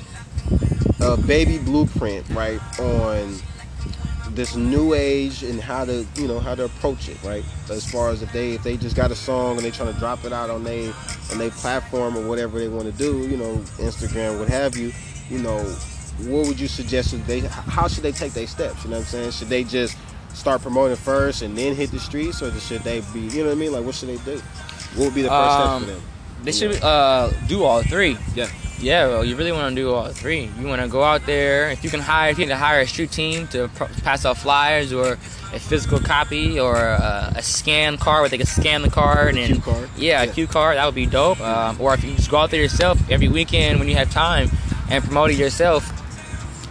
S1: a baby blueprint, right, on this new age and how to you know how to approach it, right? As far as if they if they just got a song and they trying to drop it out on they on their platform or whatever they want to do, you know, Instagram, what have you, you know, what would you suggest they how should they take their steps? You know what I'm saying? Should they just start promoting first and then hit the streets, or should they be you know what I mean? Like what should they do? What would be the first
S2: Um,
S1: step for them?
S2: They should uh, do all three.
S1: Yeah.
S2: Yeah, well, you really want to do all three. You want to go out there. If you can hire, if you can hire a street team to pro- pass out flyers or a physical copy or a, a scan card where they can scan the card and
S1: card.
S2: yeah, a cue card that would be dope. Um, or if you just go out there yourself every weekend when you have time and promote it yourself.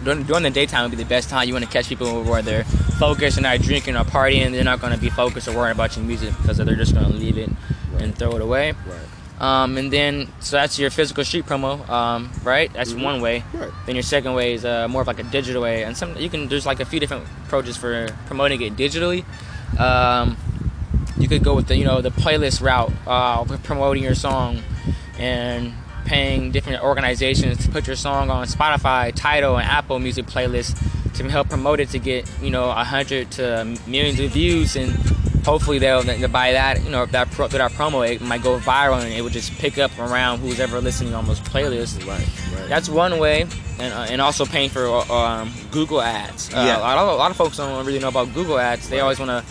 S2: During, during the daytime would be the best time. You want to catch people where they're focused and not drinking or partying. They're not going to be focused or worrying about your music because they're just going to leave it and throw it away.
S1: Right.
S2: Um, and then, so that's your physical street promo, um, right? That's
S1: Mhm.
S2: one way.
S1: Right.
S2: Then your second way is uh, more of like a digital way, and some you can there's like a few different approaches for promoting it digitally. Um, you could go with the you know the playlist route, uh, promoting your song, and paying different organizations to put your song on Spotify, Tidal, and Apple Music playlists to help promote it to get you know a hundred to millions of views and hopefully they'll, buy that you know if that pro, that promo it might go viral and it would just pick up around who's ever listening on those playlists
S1: Right. Right.
S2: that's one way and, uh, and also paying for uh, um, google ads uh,
S1: Yeah.
S2: a, lot of, a lot of folks don't really know about google ads they always want to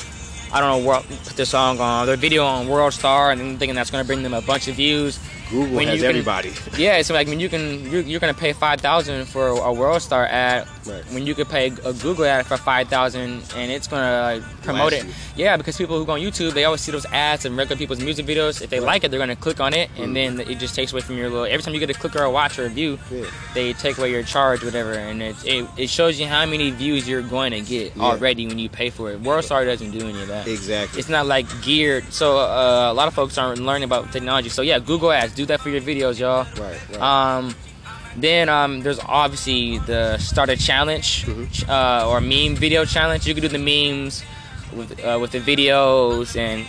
S2: i don't know put their song on their video on world star and thinking that's going to bring them a bunch of views
S1: Google
S2: when
S1: has
S2: can-
S1: everybody.
S2: yeah so like when you can you're, you're going to pay 5000 for a world star ad
S1: Right.
S2: when you could pay a Google ad for five thousand and it's gonna like, promote
S1: Blast
S2: it.
S1: you.
S2: Yeah, because people who go on YouTube, they always see those ads and regular people's music videos. If they
S1: Right.
S2: like it, they're gonna click on it, and then it just takes away from your little. Every time you get a click or a watch or a view,
S1: Yeah.
S2: they take away your charge, whatever, and it, it it shows you how many views you're going to get
S1: Yeah.
S2: already when you pay for it. World WorldStar doesn't do any of that.
S1: Exactly.
S2: It's not like geared. So uh, a lot of folks aren't learning about technology. So yeah, Google Ads do that for your videos, y'all.
S1: Right. Right.
S2: Um, then um, there's obviously the start a challenge
S1: Mhm.
S2: uh, or meme video challenge. You can do the memes with uh, with the videos and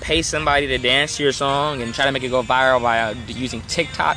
S2: pay somebody to dance to your song and try to make it go viral by uh, using TikTok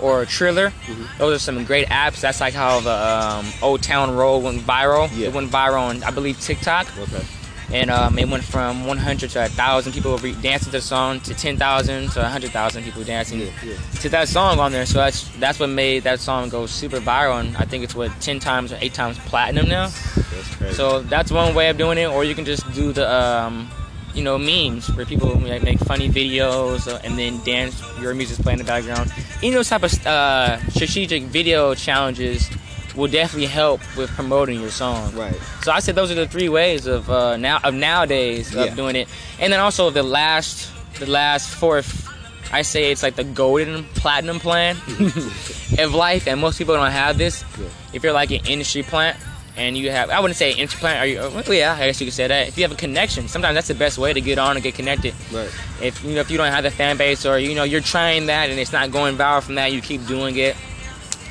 S2: or Triller.
S1: Mhm.
S2: Those are some great apps. That's like how the um, Old Town Road went viral.
S1: Yeah.
S2: It went viral on I believe TikTok
S1: okay.
S2: And um, it went from 100 to 1,000 people re- dancing to the song to 10,000 to 100,000 people dancing
S1: Yeah. Yeah.
S2: to that song on there. So that's that's what made that song go super viral, and I think it's what 10 times or 8 times platinum now.
S1: That's crazy.
S2: So that's one way of doing it, or you can just do the um, you know memes where people like, make funny videos uh, and then dance. Your music's playing in the background. Any of those type of uh, strategic video challenges will definitely help with promoting your song.
S1: right.
S2: So I said those are the three ways of uh, now of nowadays
S1: Yeah.
S2: of doing it, and then also the last the last fourth. I say it's like the golden platinum plan of life, and most people don't have this.
S1: Yeah.
S2: If you're like an industry plant and you have, I wouldn't say industry plant, or you, well, yeah, I guess you could say that. If you have a connection, sometimes that's the best way to get on and get connected.
S1: Right.
S2: If you know if you don't have the fan base, or you know you're trying that and it's not going viral from that, you keep doing it.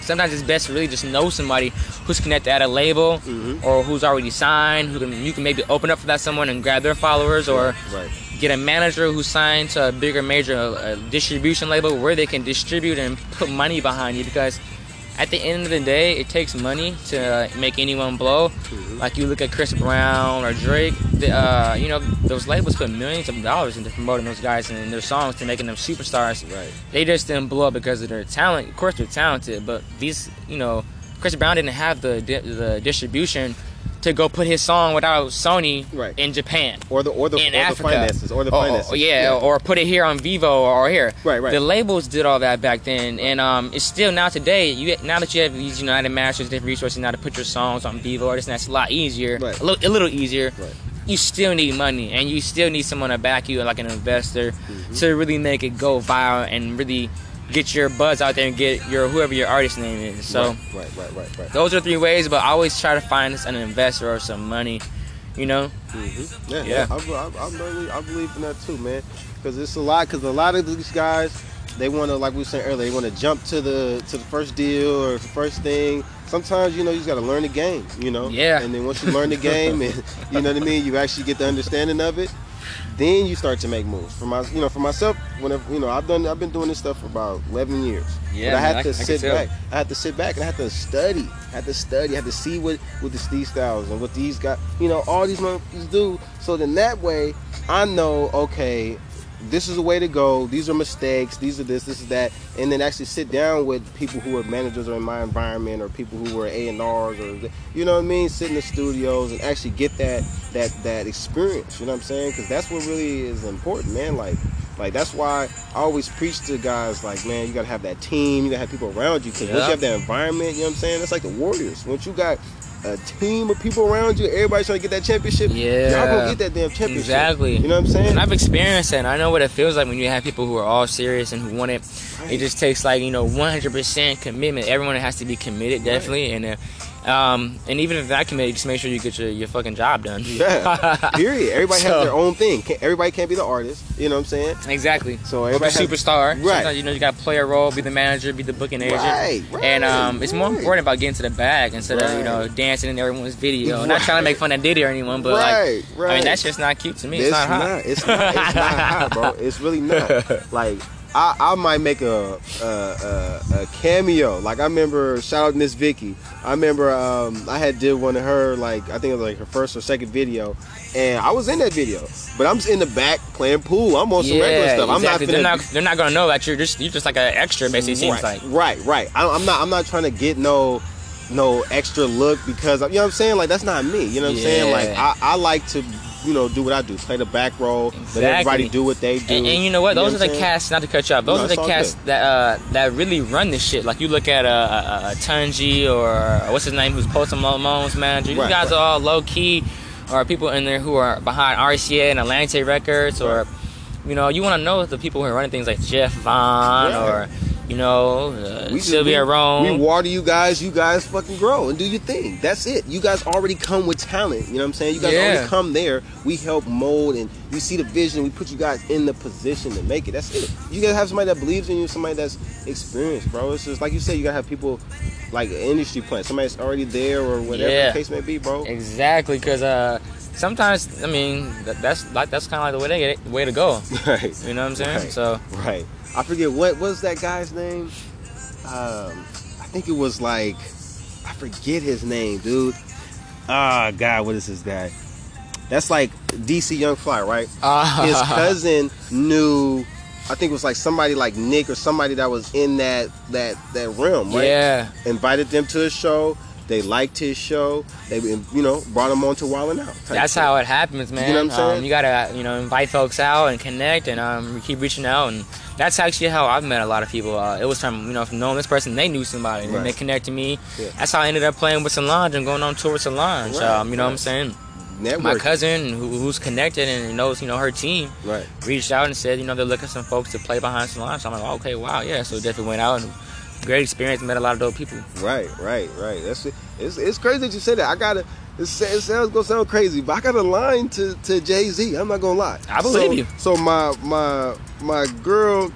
S2: Sometimes it's best to really just know somebody who's connected at a label
S1: Mhm.
S2: or who's already signed, who can you can maybe open up for that someone and grab their followers, or
S1: Right.
S2: get a manager who's signed to a bigger major uh, distribution label where they can distribute and put money behind you because at the end of the day it takes money to uh, make anyone blow
S1: Mhm.
S2: like you look at chris brown or drake the, uh, you know those labels put millions of dollars into promoting those guys and their songs to making them superstars
S1: Right.
S2: they just didn't blow up because of their talent. Of course, they're talented, but these, you know, Chris Brown didn't have the di- the distribution to go put his song without Sony
S1: Right.
S2: in Japan.
S1: Or the or the,
S2: In
S1: or the finances or the
S2: Oh,
S1: finances.
S2: oh, yeah, or put it here on Vevo or here.
S1: Right, right.
S2: The labels did all that back then, and um, it's still now today. You now that you have these United Masters, different resources now to put your songs on Vevo or this and that's a lot easier,
S1: Right.
S2: a, little, a little easier.
S1: Right.
S2: You still need money, and you still need someone to back you, like an investor,
S1: Mm-hmm.
S2: to really make it go viral and really get your buzz out there and get your whoever your artist name is. So
S1: Right. Right. Right. Right.
S2: those are three ways, but I always try to find an investor or some money. You know,
S1: Mm-hmm. Yeah,
S2: Yeah.
S1: yeah. I, I, I, really, I believe in that too, man. Because it's a lot. Because a lot of these guys, they want to, like we were saying earlier, they want to jump to the to the first deal or the first thing. Sometimes you know you just got to learn the game, you know.
S2: Yeah.
S1: And then once you learn the game, and you know what I mean, you actually get the understanding of it. Then you start to make moves. For my, you know, for myself, whenever you know, I've done, I've been doing this stuff for about 11 years.
S2: Yeah,
S1: but I had
S2: I-
S1: to
S2: I
S1: sit
S2: tell.
S1: back. I had to sit back and I had to study. I had to study. I had to see what what this, these styles and what these guys, you know, all these motherfuckers do. So then that way, I know, okay, this is the way to go. These are mistakes. These are this. This is that. And then actually sit down with people who are managers or in my environment or people who were A and R's or you know what I mean. Sit in the studios and actually get that that that experience. You know what I'm saying? Because that's what really is important, man. Like. Like that's why I always preach to guys like, man, you gotta have that team, you gotta have people around you. Cause once you have that environment, you know what I'm saying? It's like the Warriors. Once you got a team of people around you, everybody's trying to get that championship.
S2: Yeah.
S1: y'all gonna get that damn championship.
S2: Exactly.
S1: You know what I'm saying?
S2: and I've experienced that. And I know what it feels like when you have people who are all serious and who want it. It just takes like you know 100% commitment. Everyone has to be committed, definitely, and uh, um, and even if not committed, just make sure you get your, your fucking job done.
S1: Yeah. Period. Everybody
S2: So-
S1: has their own thing. Can't, everybody can't be the artist. You know what I'm saying?
S2: Exactly.
S1: So everybody has-
S2: superstar.
S1: Right.
S2: Sometimes, you know, you got to play a role, be the manager, be the booking agent.
S1: Right, right,
S2: and um, it's more important about getting to the bag instead of you know dancing in everyone's video. Not trying to make fun of Diddy or anyone, but
S1: right,
S2: like,
S1: right.
S2: I mean, that's just not cute to me. It's,
S1: It's
S2: not hot.
S1: not. It's not. It's not hot, bro. It's really not. Like I, I might make a, a, a a cameo. Like I remember, shout out Miss Vicky. I remember um, I had did one of her like I think it was like her first or second video, and I was in that video. But I'm just in the back playing pool. I'm on some regular stuff. I'm
S2: exactly.
S1: not
S2: They're not. They're not gonna know that you're just you're just like an extra. Basically, seems
S1: right,
S2: like.
S1: right, right. I, I'm not. I'm not trying to get no no extra look because you know what I'm saying. Like that's not me. You know what I'm saying. Like I, I like to you know do what I do. Play the back role.
S2: Exactly.
S1: Let everybody do what they do.
S2: And, and you know what? Those
S1: what
S2: are
S1: I'm
S2: the casts. Not to cut you off. Those
S1: No,
S2: are the casts
S1: good.
S2: that uh, that really run this shit. Like you look at a uh, uh, Tunji or what's his name, who's Post Malone's manager. These
S1: Right,
S2: guys
S1: right.
S2: are all low key, or people in there who are behind RCA and Atlantic Records, or you know, you want to know the people who are running things like Jeff Vaughn
S1: Yeah.
S2: or you know, uh,
S1: We
S2: Sylvia
S1: we,
S2: Rhone.
S1: We water you guys. You guys fucking grow and do your thing. That's it. You guys already come with talent. You know what I'm saying? You guys
S2: Yeah.
S1: already come there. We help mold and we see the vision. We put you guys in the position to make it. That's it. You gotta have somebody that believes in you. Somebody that's experienced, bro. It's just like you said. You gotta have people like an industry plant. Somebody that's already there or whatever
S2: Yeah.
S1: the case may be, bro.
S2: Exactly, because uh, sometimes I mean that, that's like that's kind of like the way they get it, way to go.
S1: right.
S2: You know what I'm saying?
S1: Right.
S2: So
S1: Right. I forget what was that guy's name. Um, I think it was like I forget his name, dude. Ah, God, what is this guy? That's like DC Young Fly, right?
S2: uh,
S1: His cousin knew. I think it was like somebody like Nick or somebody that was in that that that realm, right?
S2: yeah,
S1: Invited them to his show. They liked his show. They, you know, brought him on to Wildin' Out.
S2: that's how it happens, man.
S1: You know what I'm saying?
S2: Um, you gotta you know invite folks out and connect and um keep reaching out and. That's actually how I've met a lot of people. Uh, it was from you know from knowing this person, they knew somebody, and
S1: Right.
S2: they connected me.
S1: Yeah.
S2: That's how I ended up playing with Solange and going on tour with Solange.
S1: Right,
S2: um, you know what I'm saying?
S1: Networking.
S2: My cousin, who, who's connected and knows you know her team,
S1: Right.
S2: reached out and said, you know, they're looking for some folks to play behind Solange. So I'm like, okay, wow, yeah. So definitely went out and great experience, met a lot of dope people.
S1: Right, right, right. That's it. It's, it's crazy that you said that. I got to It sounds gonna sound crazy, but I got a line to, to Jay Z. I'm not gonna lie.
S2: I believe
S1: so,
S2: you.
S1: So my my my girl,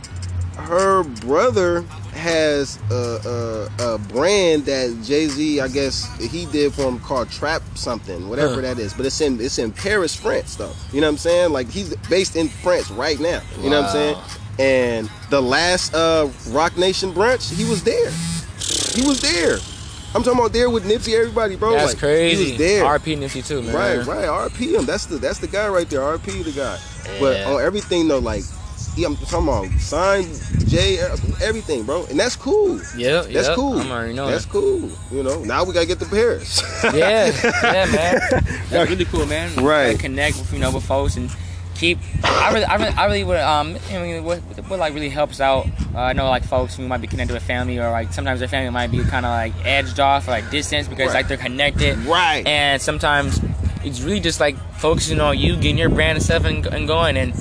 S1: her brother has a, a, a brand that Jay Z, I guess he did for him called Trap something, whatever
S2: Huh.
S1: that is. But it's in it's in Paris, France, though. You know what I'm saying? Like he's based in France right now. You know what I'm saying?
S2: Wow.
S1: And the last uh, Roc Nation brunch, he was there. He was there. I'm talking about there with Nipsey, everybody, bro.
S2: That's
S1: like,
S2: crazy.
S1: He was there.
S2: RP Nipsey too, man.
S1: Right, right. RP him. That's the that's the guy right there. RP the guy. But
S2: Yeah.
S1: on everything though, like yeah, I'm talking about sign J everything, bro. And that's cool.
S2: Yeah,
S1: That's
S2: yeah.
S1: cool.
S2: I'm already knowing.
S1: That's cool. You know, now we gotta get to Paris.
S2: yeah, yeah, man. That's really cool, man.
S1: Right.
S2: Like, connect with you know with folks and keep. I really, I really, I really would. Um, I mean, what, what like really helps out. Uh, I know like folks who might be connected with family or like sometimes their family might be kind of like edged off or like distance because
S1: Right.
S2: like they're connected.
S1: right.
S2: And sometimes it's really just like focusing on you, getting your brand and stuff and, and going and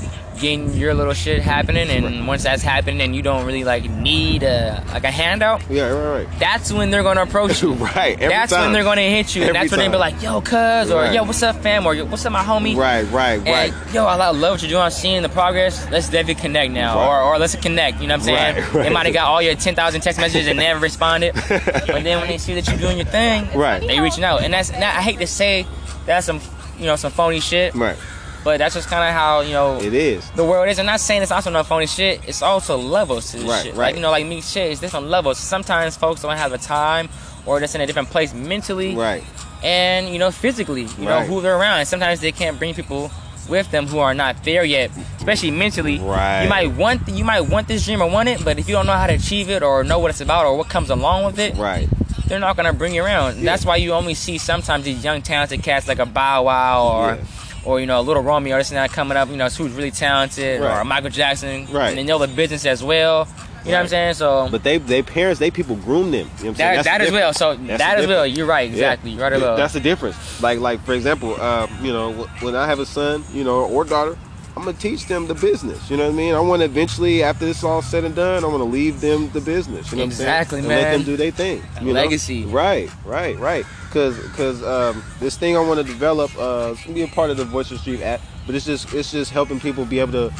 S2: getting your little shit happening. And once that's happening and you don't really like need a like a handout,
S1: yeah, right, right.
S2: that's when they're gonna approach you.
S1: right. Every
S2: that's
S1: time.
S2: when they're gonna hit you, and
S1: Every
S2: that's when they be like, "Yo, cuz," or
S1: Right.
S2: "Yo, what's up, fam?" or "Yo, "What's up, my homie?"
S1: Right, right,
S2: And,
S1: right.
S2: yo, I love what you're doing. I'm seeing the progress. Let's definitely connect now,
S1: Right.
S2: or, or let's connect. You know what I'm saying?
S1: Right, right.
S2: They might have got all your 10,000 text messages and never responded, but then when they see that you're doing your thing,
S1: Right.
S2: they reaching out. And that's and I hate to say that's some you know some phony shit,
S1: Right.
S2: But that's just kind of how you know
S1: It is.
S2: the world is. I'm not saying it's also no phony shit. It's also levels to this
S1: Right,
S2: shit.
S1: right.
S2: Like you know, like me shit. It's different levels. Sometimes folks don't have the time, or just in a different place mentally,
S1: Right.
S2: and you know physically. You know who they're around. And sometimes they can't bring people with them who are not there yet, especially mentally.
S1: Right.
S2: You might want you might want this dream or want it, but if you don't know how to achieve it or know what it's about or what comes along with it,
S1: Right.
S2: they're not gonna bring you around.
S1: Yeah.
S2: That's why you only see sometimes these young talented cats like a Bow Wow or
S1: Yeah.
S2: Or you know a little Romeo this and that coming up, you know, who's really talented
S1: Right.
S2: or Michael Jackson,
S1: Right.
S2: And they know the business as well. You know what I'm saying? So
S1: But they they parents, they people groom them. You know what I'm saying?
S2: that that as well. So
S1: That's
S2: that as well. You're right.
S1: Yeah.
S2: Exactly. You're right about.
S1: That's the difference. Like, like for example, uh, you know, when I have a son, you know, or daughter, I'm gonna teach them the business. You know what I mean? I want to eventually, after this all said and done, I want to leave them the business. You know
S2: Exactly,
S1: what I'm saying? And let them do their thing. You know?
S2: legacy.
S1: Right, right, right. Cause, cause um, this thing I want to develop, uh, it's gonna be a part of the Voice of Street app, but it's just, it's just helping people be able to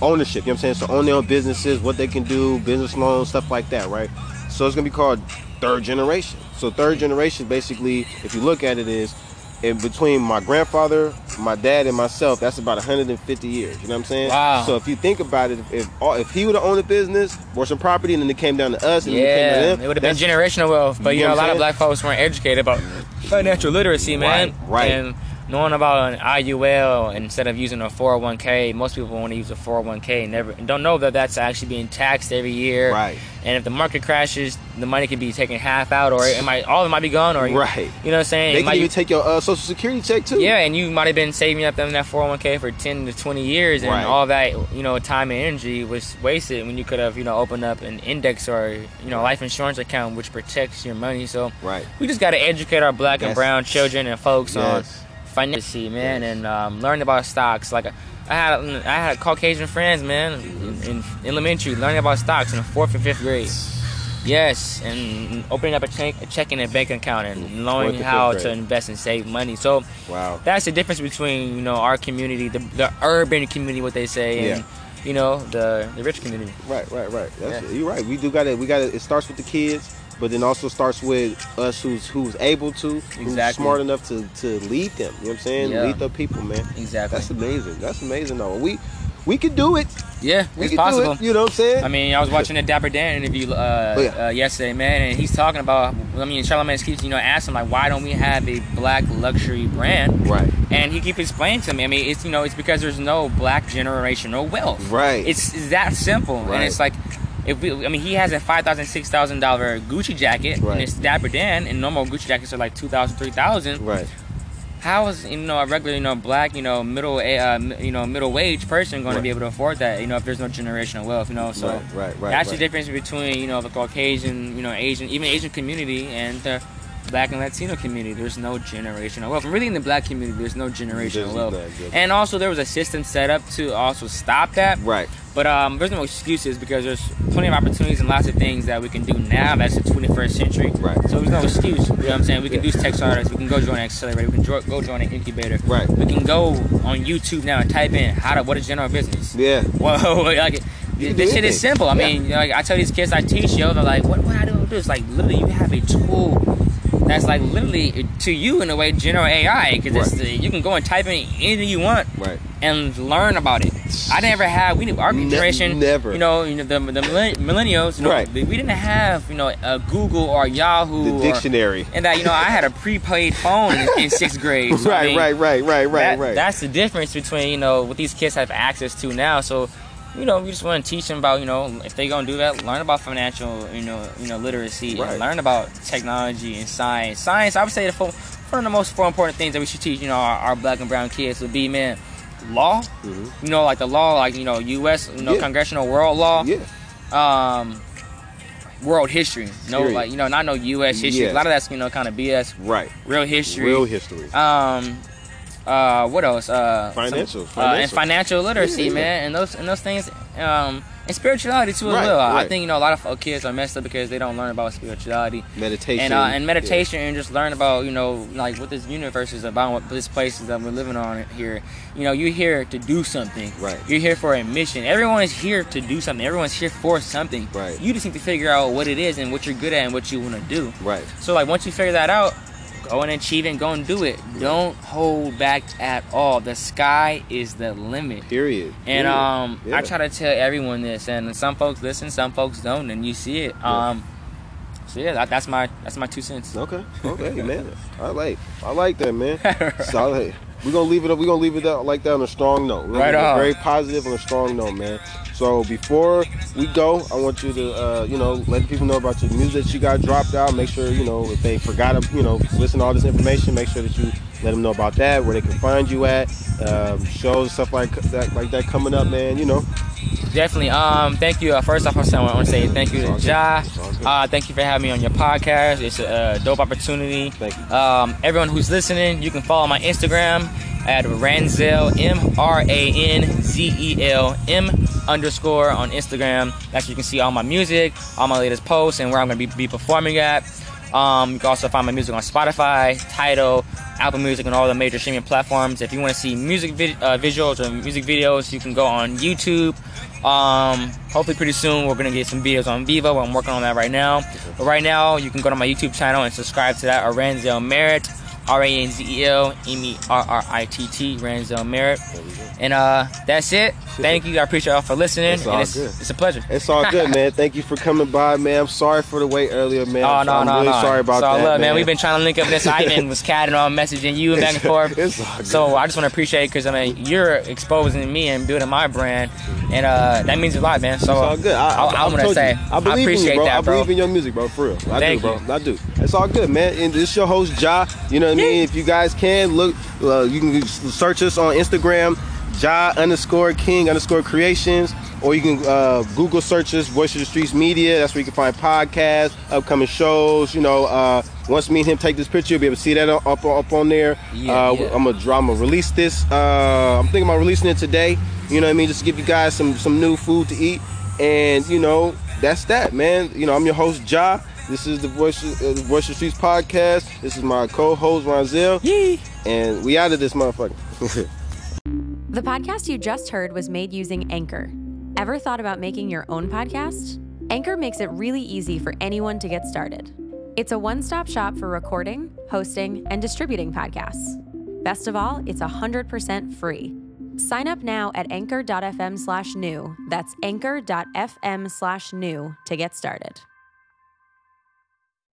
S1: ownership. You know what I'm saying? So own their own businesses, what they can do, business loans, stuff like that, right? So it's gonna be called third generation. So third generation, basically, if you look at it, is in between my grandfather, my dad, and myself. That's about 150 years. You know what I'm saying?
S2: Wow.
S1: So if you think about it, if if, all, if he would have owned a business or some property, and then it came down to us, and then it
S2: Yeah, it would have been generational wealth. But
S1: You know
S2: know, a lot of black folks weren't educated about financial literacy, man.
S1: Right, right.
S2: And knowing about an IUL instead of using a 401k, most people want to use a 401k and never and don't know that that's actually being taxed every year.
S1: Right.
S2: And if the market crashes, the money can be taken half out, or it might all of it might be gone, or
S1: Right.
S2: You know what I'm saying?
S1: They
S2: It
S1: can
S2: might-
S1: even take your uh, social security check too.
S2: yeah, and you might have been saving up in that 401k for 10 to 20 years, and
S1: Right.
S2: all that, you know, time and energy was wasted when you could have, you know, opened up an index or, you know, life insurance account which protects your money. So
S1: Right.
S2: we just got to educate our black and brown children and folks on
S1: Yes.
S2: financial, man, and um, learn about stocks. Like, I had I had Caucasian friends, man, in, in elementary, learning about stocks in the fourth and fifth grade. Yes, and opening up a, check, a checking and bank account and knowing how to invest and save money. So
S1: Wow.
S2: that's the difference between you know our community, the, the urban community, what they say, and you know the the rich community.
S1: Right, right, right. That's
S2: Yeah.
S1: You're right. We do got to. We got to. It starts with the kids, but then also starts with us who's who's able to, who's smart enough to to lead them. You know what I'm saying?
S2: Yeah.
S1: Lead the people, man.
S2: Exactly.
S1: That's amazing. That's amazing. though. we we can do it.
S2: yeah,
S1: We
S2: it's possible.
S1: do it. You know what I'm saying?
S2: I mean, I was watching a Dapper Dan interview uh,
S1: Oh, yeah.
S2: uh, yesterday, man, and he's talking about. I mean, Charlamagne keeps you know asking like, why don't we have a black luxury brand?
S1: right.
S2: And he keeps explaining to me. I mean, it's you know, it's because there's no black generational wealth.
S1: Right.
S2: It's, it's that simple,
S1: Right.
S2: and it's like. If we, I mean, he has a five thousand, six thousand dollar Gucci jacket,
S1: Right.
S2: and it's Dapper Dan, and normal Gucci jackets are like two thousand, three thousand.
S1: Right.
S2: How is you know a regular, you know, black, you know, middle, uh, you know, middle wage person going
S1: Right.
S2: to be able to afford that? You know, if there's no generational wealth, you know, so
S1: right. Right. Right.
S2: that's
S1: right.
S2: the difference between you know the Caucasian, you know, Asian, even Asian community and the Black and Latino community. There's no generational wealth. Really, in the Black community, there's no generational
S1: There's
S2: wealth. And also, there was a system set up to also stop that.
S1: Right.
S2: But um, there's no excuses because there's plenty of opportunities and lots of things that we can do now. That's the 21st century.
S1: Right.
S2: So there's no excuse. You know what I'm saying? We can
S1: Yeah.
S2: do tech startups. We can go join an accelerator. We can jo- go join an incubator.
S1: Right.
S2: We can go on YouTube now and type in how to what is general business.
S1: Yeah.
S2: Whoa, like this
S1: do
S2: shit is simple. I
S1: Yeah.
S2: mean, you know, like I tell these kids I teach, yo, they're like, what, what I do this? Like, literally, you have a tool that's like literally to you in a way general AI because
S1: Right.
S2: you can go and type in anything you want
S1: Right.
S2: And learn about it. I never had we our
S1: Ne-
S2: generation,
S1: never.
S2: You know, you know the the millennials, you know,
S1: Right.
S2: we didn't have you know a Google or Yahoo
S1: The
S2: or-
S1: dictionary.
S2: and that you know I had a prepaid phone in, in sixth grade. So, I
S1: right.
S2: mean,
S1: right. Right. Right. Right.
S2: that-
S1: right.
S2: That's the difference between you know what these kids have access to now. So, you know, we just want to teach them about you know if they gonna do that, learn about financial you know you know literacy
S1: Right.
S2: and learn about technology and science. Science, I would say the fo- one of the most four important things that we should teach you know our, our black and brown kids would be man law.
S1: Mhm.
S2: You know, like the law, like you know U.S. you know
S1: Yeah.
S2: congressional world law.
S1: Yeah.
S2: Um. World history, no,
S1: Period.
S2: like you know, not no U.S. history.
S1: Yeah.
S2: A lot of that's you know kind of BS.
S1: Right.
S2: Real history.
S1: Real history.
S2: Um, uh, what else? Uh,
S1: Financial,
S2: some- uh, and
S1: financial.
S2: financial literacy,
S1: Yeah, yeah.
S2: man, and those and those things. Um, and spirituality too as
S1: Right,
S2: well. I
S1: right.
S2: think you know a lot of uh, kids are messed up because they don't learn about spirituality
S1: Meditation.
S2: and uh, and meditation and just learn about you know like what this universe is about, what this place is that we're living on here. You know, you're here to do something.
S1: Right.
S2: You're here for a mission. Everyone is here to do something. Everyone's here for something.
S1: Right.
S2: You just need to figure out what it is and what you're good at and what you want to do.
S1: Right.
S2: So like once you figure that out, go and achieve it and go and do it. Don't hold back at all. The sky is the limit.
S1: Period.
S2: And
S1: Period.
S2: um,
S1: Yeah.
S2: I try to tell everyone this, and some folks listen, some folks don't, and you see it.
S1: Yeah.
S2: Um, so yeah, that, that's my that's my two cents.
S1: Okay. Okay, man. I like. I like that, man. Solid. We're gonna leave it up. We're gonna leave it out like that on a strong note. We're
S2: Right on.
S1: Very positive on a strong note, man. So before we go, I want you to, uh, you know, let people know about your music that you got dropped out. Make sure, you know, if they forgot to, you know, listen to all this information, make sure that you let them know about that, where they can find you at, um, shows stuff like that, like that coming up, man. You know.
S2: Definitely. Um, thank you. Uh, first off, I want to say thank you to.
S1: Jah.
S2: Uh, thank you for having me on your podcast. It's a, uh dope opportunity.
S1: Thank you.
S2: Um, everyone who's listening, you can follow my Instagram at Ranzel M R A N Z E L M underscore on Instagram. That's where you can see all my music, all my latest posts, and where I'm gonna be, be performing at. Um, you can also find my music on Spotify, Tidal, Apple Music, and all the major streaming platforms. If you want to see music vid- uh, visuals or music videos, you can go on YouTube. Um, hopefully, pretty soon we're gonna get some videos on Vevo. I'm working on that right now. But right now, you can go to my YouTube channel and subscribe to that. Aranzel Merritt, R A N Z E L M E R R I T T, Ranzel Merritt.
S1: There we go.
S2: And uh, that's it. Thank you. I appreciate y'all for listening.
S1: It's all
S2: it's,
S1: good.
S2: it's a pleasure.
S1: It's all good, man. Thank you for coming by, man. I'm sorry for the wait earlier, man.
S2: Oh no
S1: I'm
S2: no
S1: really
S2: no!
S1: sorry about
S2: it's all
S1: that,
S2: love, man.
S1: man.
S2: We've been trying to link up this. Ivan was catting on, messaging you and back and forth.
S1: It's all good.
S2: So I just want to appreciate because I mean you're exposing me and building my brand, and uh, that means a lot, man. So
S1: It's all good. I,
S2: I, I,
S1: I,
S2: want to say
S1: you. I believe
S2: appreciate
S1: in you, bro.
S2: that,
S1: I believe in your music, bro. For real, I
S2: Thank
S1: do, bro.
S2: you.
S1: I do. It's all good, man. And this your host, Jah. You know I mean? If you guys can look, uh, you can search us on Instagram. Jah underscore King underscore Creations, or you can uh, Google search us Voice of the Streets Media. That's where you can find podcasts, upcoming shows. You know, uh, once me and him take this picture, you'll be able to see that up up, up on there.
S2: Yeah,
S1: uh,
S2: yeah.
S1: I'm gonna I'm gonna release this. Uh, I'm thinking about releasing it today. You know what I mean? Just to give you guys some some new food to eat, and you know that's that, man. You know, I'm your host Jah. This is the Voice of, uh, the Voice of the Streets podcast. This is my co-host Ranzel,
S2: Yee.
S1: and we out of this motherfucker.
S3: The podcast you just heard was made using Anchor. Ever thought about making your own podcast? Anchor makes it really easy for anyone to get started. It's a one stop shop for recording, hosting, and distributing podcasts. Best of all, it's 100% free. Sign up now at anchor.fm slash new. That's anchor.fm slash new to get started.